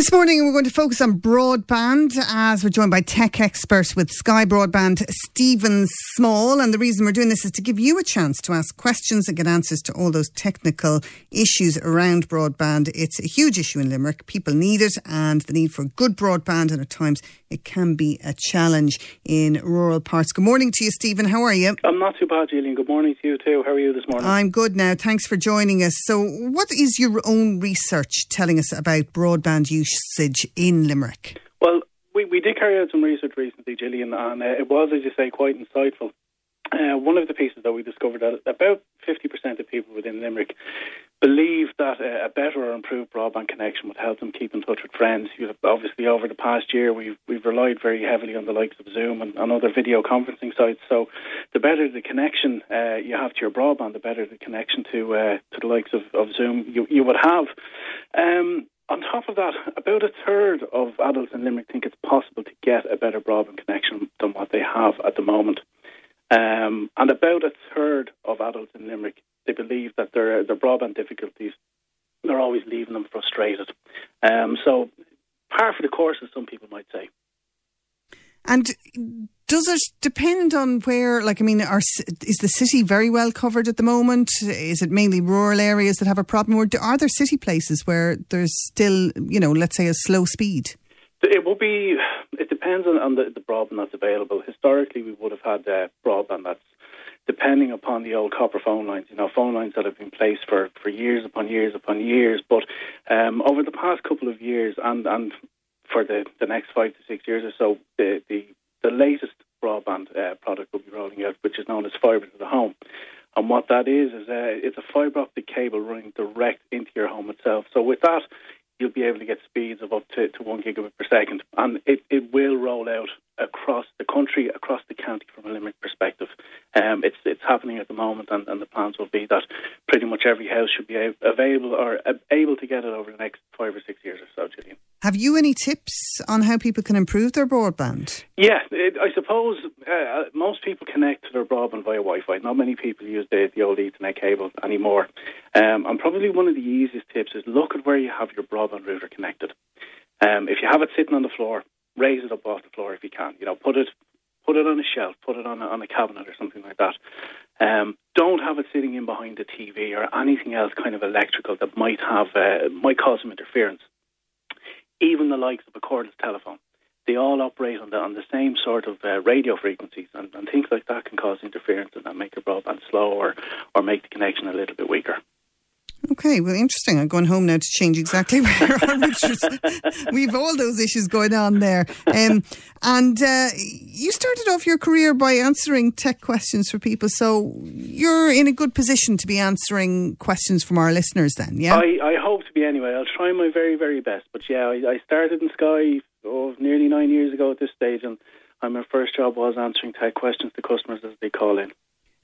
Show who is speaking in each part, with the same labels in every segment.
Speaker 1: This morning, we're going to focus on broadband as we're joined by tech expert with Sky Broadband, Stephen Small. And the reason we're doing this is to give you a chance to ask questions and get answers to all those technical issues around broadband. It's a huge issue in Limerick. People need it, and the need for good broadband, and at times it can be a challenge in rural parts. Good morning to you, Stephen. How are you?
Speaker 2: I'm not too bad, Gillian. Good morning to you too. How are you this morning?
Speaker 1: I'm good now. Thanks for joining us. So, what is your own research telling us about broadband usage in Limerick?
Speaker 2: Well, we, we did carry out some research recently, Gillian, and uh, it was, as you say, quite insightful. Uh, one of the pieces that we discovered that about 50% of people within Limerick believe that uh, a better or improved broadband connection would help them keep in touch with friends. Obviously, over the past year, we've we've relied very heavily on the likes of Zoom and, and other video conferencing sites. So, the better the connection uh, you have to your broadband, the better the connection to uh, to the likes of, of Zoom you, you would have. Um, on top of that, about a third of adults in Limerick think it's possible to get a better broadband connection than what they have at the moment. Um, and about a third of adults in Limerick they believe that their their broadband difficulties they're always leaving them frustrated. Um, so, par for the course, as some people might say.
Speaker 1: And does it depend on where? Like, I mean, are, is the city very well covered at the moment? Is it mainly rural areas that have a problem, or are there city places where there's still, you know, let's say, a slow speed?
Speaker 2: It will be. It depends on, on the, the broadband that's available. Historically, we would have had uh, broadband that's depending upon the old copper phone lines, you know, phone lines that have been placed for, for years upon years upon years. But um, over the past couple of years and, and for the, the next five to six years or so, the, the, the latest broadband uh, product will be rolling out, which is known as fibre to the home. And what that is, is uh, it's a fibre optic cable running direct into your home itself. So with that, you'll be able to get speeds of up to, to one gigabit per second. And it, it will roll out across the country, across the county from a Limerick perspective. Um, it's it's happening at the moment, and, and, the plans will be that pretty much every house should be available or able to get it over the next five or six years or so, Gillian.
Speaker 1: Have you any tips on how people can improve their broadband?
Speaker 2: Yeah, it, I suppose uh, most people connect to their broadband via Wi-Fi. Not many people use the, the old Ethernet cable anymore. Um, and probably one of the easiest tips is look at where you have your broadband router connected. Um, if you have it sitting on the floor, raise it up off the floor if you can. You know, put it put it on a shelf, put it on a, on a cabinet or something like that. Um, don't have it sitting in behind the TV or anything else kind of electrical that might have uh, might cause some interference. Even the likes of a cordless telephone, they all operate on the on the same sort of uh, radio frequencies, and, and things like that can cause interference and that make your broadband slow or or make the connection a little bit weaker.
Speaker 1: Okay, well, interesting. I'm going home now to change exactly where We've all those issues going on there. Um, and uh, you started off your career by answering tech questions for people, so you're in a good position to be answering questions from our listeners. Then, yeah.
Speaker 2: I, I hope to be anyway. I'll try my very very best. But yeah, I, I started in Sky oh, nearly nine years ago at this stage, and my first job was answering tech questions to customers as they call in.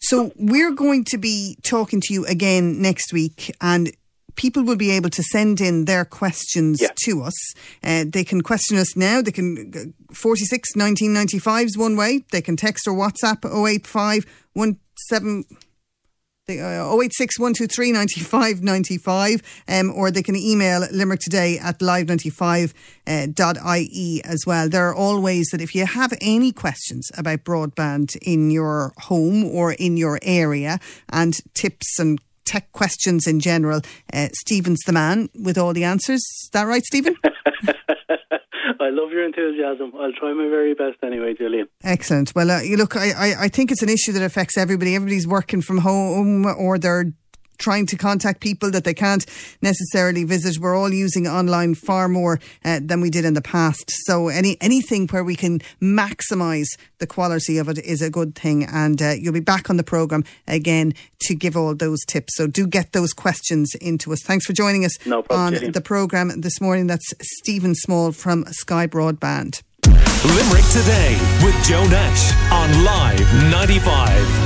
Speaker 1: So we're going to be talking to you again next week and people will be able to send in their questions yeah. to us. Uh, they can question us now. They can uh, 46 1995 is one way. They can text or WhatsApp 085 17 the, uh, 086 123 95 95, um, or they can email Limerick today at live95.ie uh, as well. There are all ways that if you have any questions about broadband in your home or in your area and tips and tech questions in general, uh, Stephen's the man with all the answers. Is that right, Stephen?
Speaker 2: Your enthusiasm. I'll try my very best anyway, Gillian.
Speaker 1: Excellent. Well, uh, look, I, I, I think it's an issue that affects everybody. Everybody's working from home or they're trying to contact people that they can't necessarily visit. We're all using online far more uh, than we did in the past. So any anything where we can maximise the quality of it is a good thing. And uh, you'll be back on the programme again to give all those tips. So do get those questions into us. Thanks for joining us
Speaker 2: no problem,
Speaker 1: on the programme this morning. That's Stephen Small from Sky Broadband.
Speaker 3: Limerick Today with Joe Nash on Live 95.